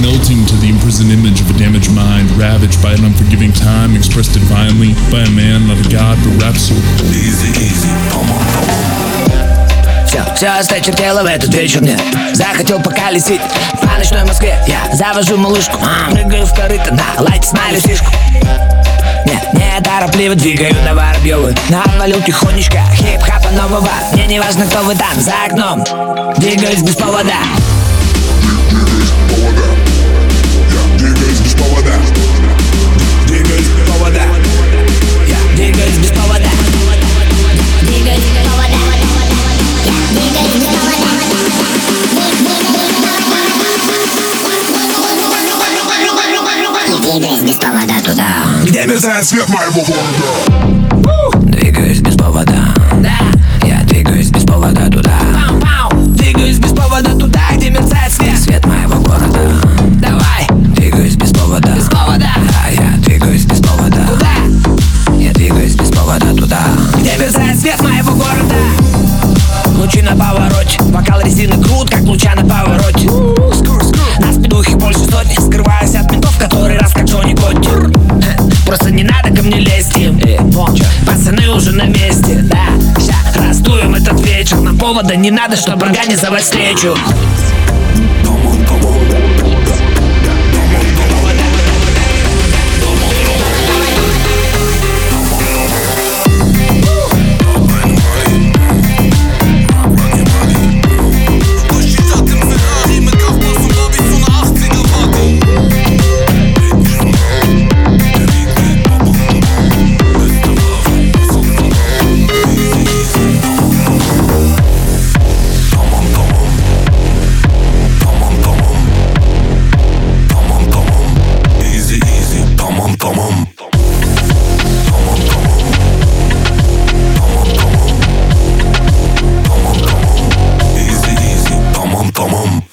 melting to the imprisoned image of a damaged mind, ravaged by an unforgiving time, expressed divinely by a man, not a god, but rhapsody. Easy, easy, come on, come on. Все, все осточертело в этот вечер мне Захотел поколесить по ночной Москве Я завожу малышку, прыгаю в корыто. На лайте смайлю фишку. Нет, не торопливо двигаю на Воробьевы Навалил тихонечко хип-хапа нового. Мне не важно, кто вы там за окном Двигаюсь без повода повода туда. Где мерцает свет моего города Двигаюсь без повода. Да, я двигаюсь без повода туда. Двигаюсь без повода туда, где мерцает свет. Свет моего города. Давай. Двигаюсь без повода. Без повода. Да, я двигаюсь без повода. Куда? Я двигаюсь без повода туда. Где мерцает свет моего города? Лучи на повороте. Бокал резины крут, как луча на повороте повода не надо, чтобы организовать встречу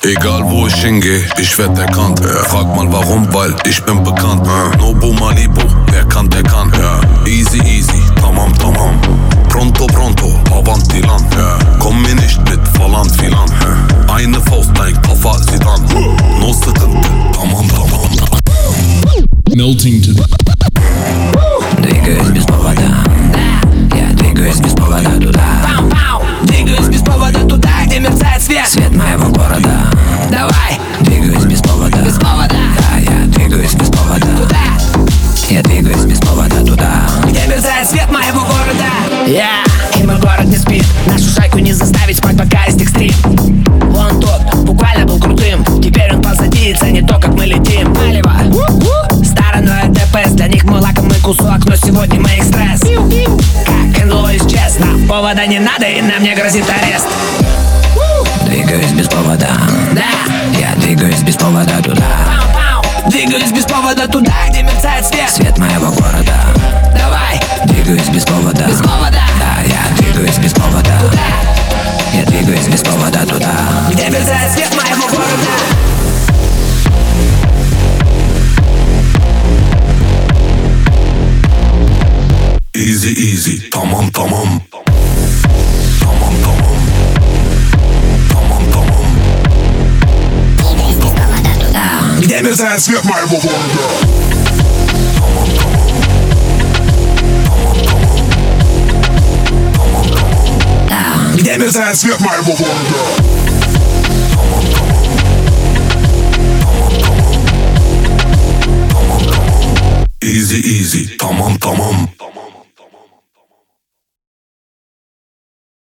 Egal wo ich hingehe, ich werd erkannt Frag mal warum, weil ich bin bekannt Nobu Malibu, wer kann, der kann Easy, easy, tamam tamam Pronto, pronto, avanti lan Komm mir nicht mit falan filan Eine Faust, dein Koffer sieht an No sıkıntı, tamam tamam Melting to the Двигаюсь без повода Я И мой город не спит Нашу шайку не заставить спать, пока есть экстрим. Вон тот буквально был крутым. Теперь он позади и ценит то, как мы летим. Палево. Старое ДПС для них мой лакомый кусок Но сегодня мы экспресс Как инлоис честно. Повода не надо и нам не грозит арест. Двигаюсь без повода. Да, я двигаюсь без повода туда. Двигаюсь без повода туда, где мерцает свет. Свет моего города без повода. Без повода. Да, я двигаюсь без повода. Туда. Я двигаюсь без повода туда. Где мерцает свет моего города? Easy, easy, tamam tamam Tamam tamam Tamam tamam Где мерцает свет моего города? Тамам тамам тамам Где мерцает свет моего города Тамам тамам Тамам тамам Тамам тамам Easy, easy, tamam tamam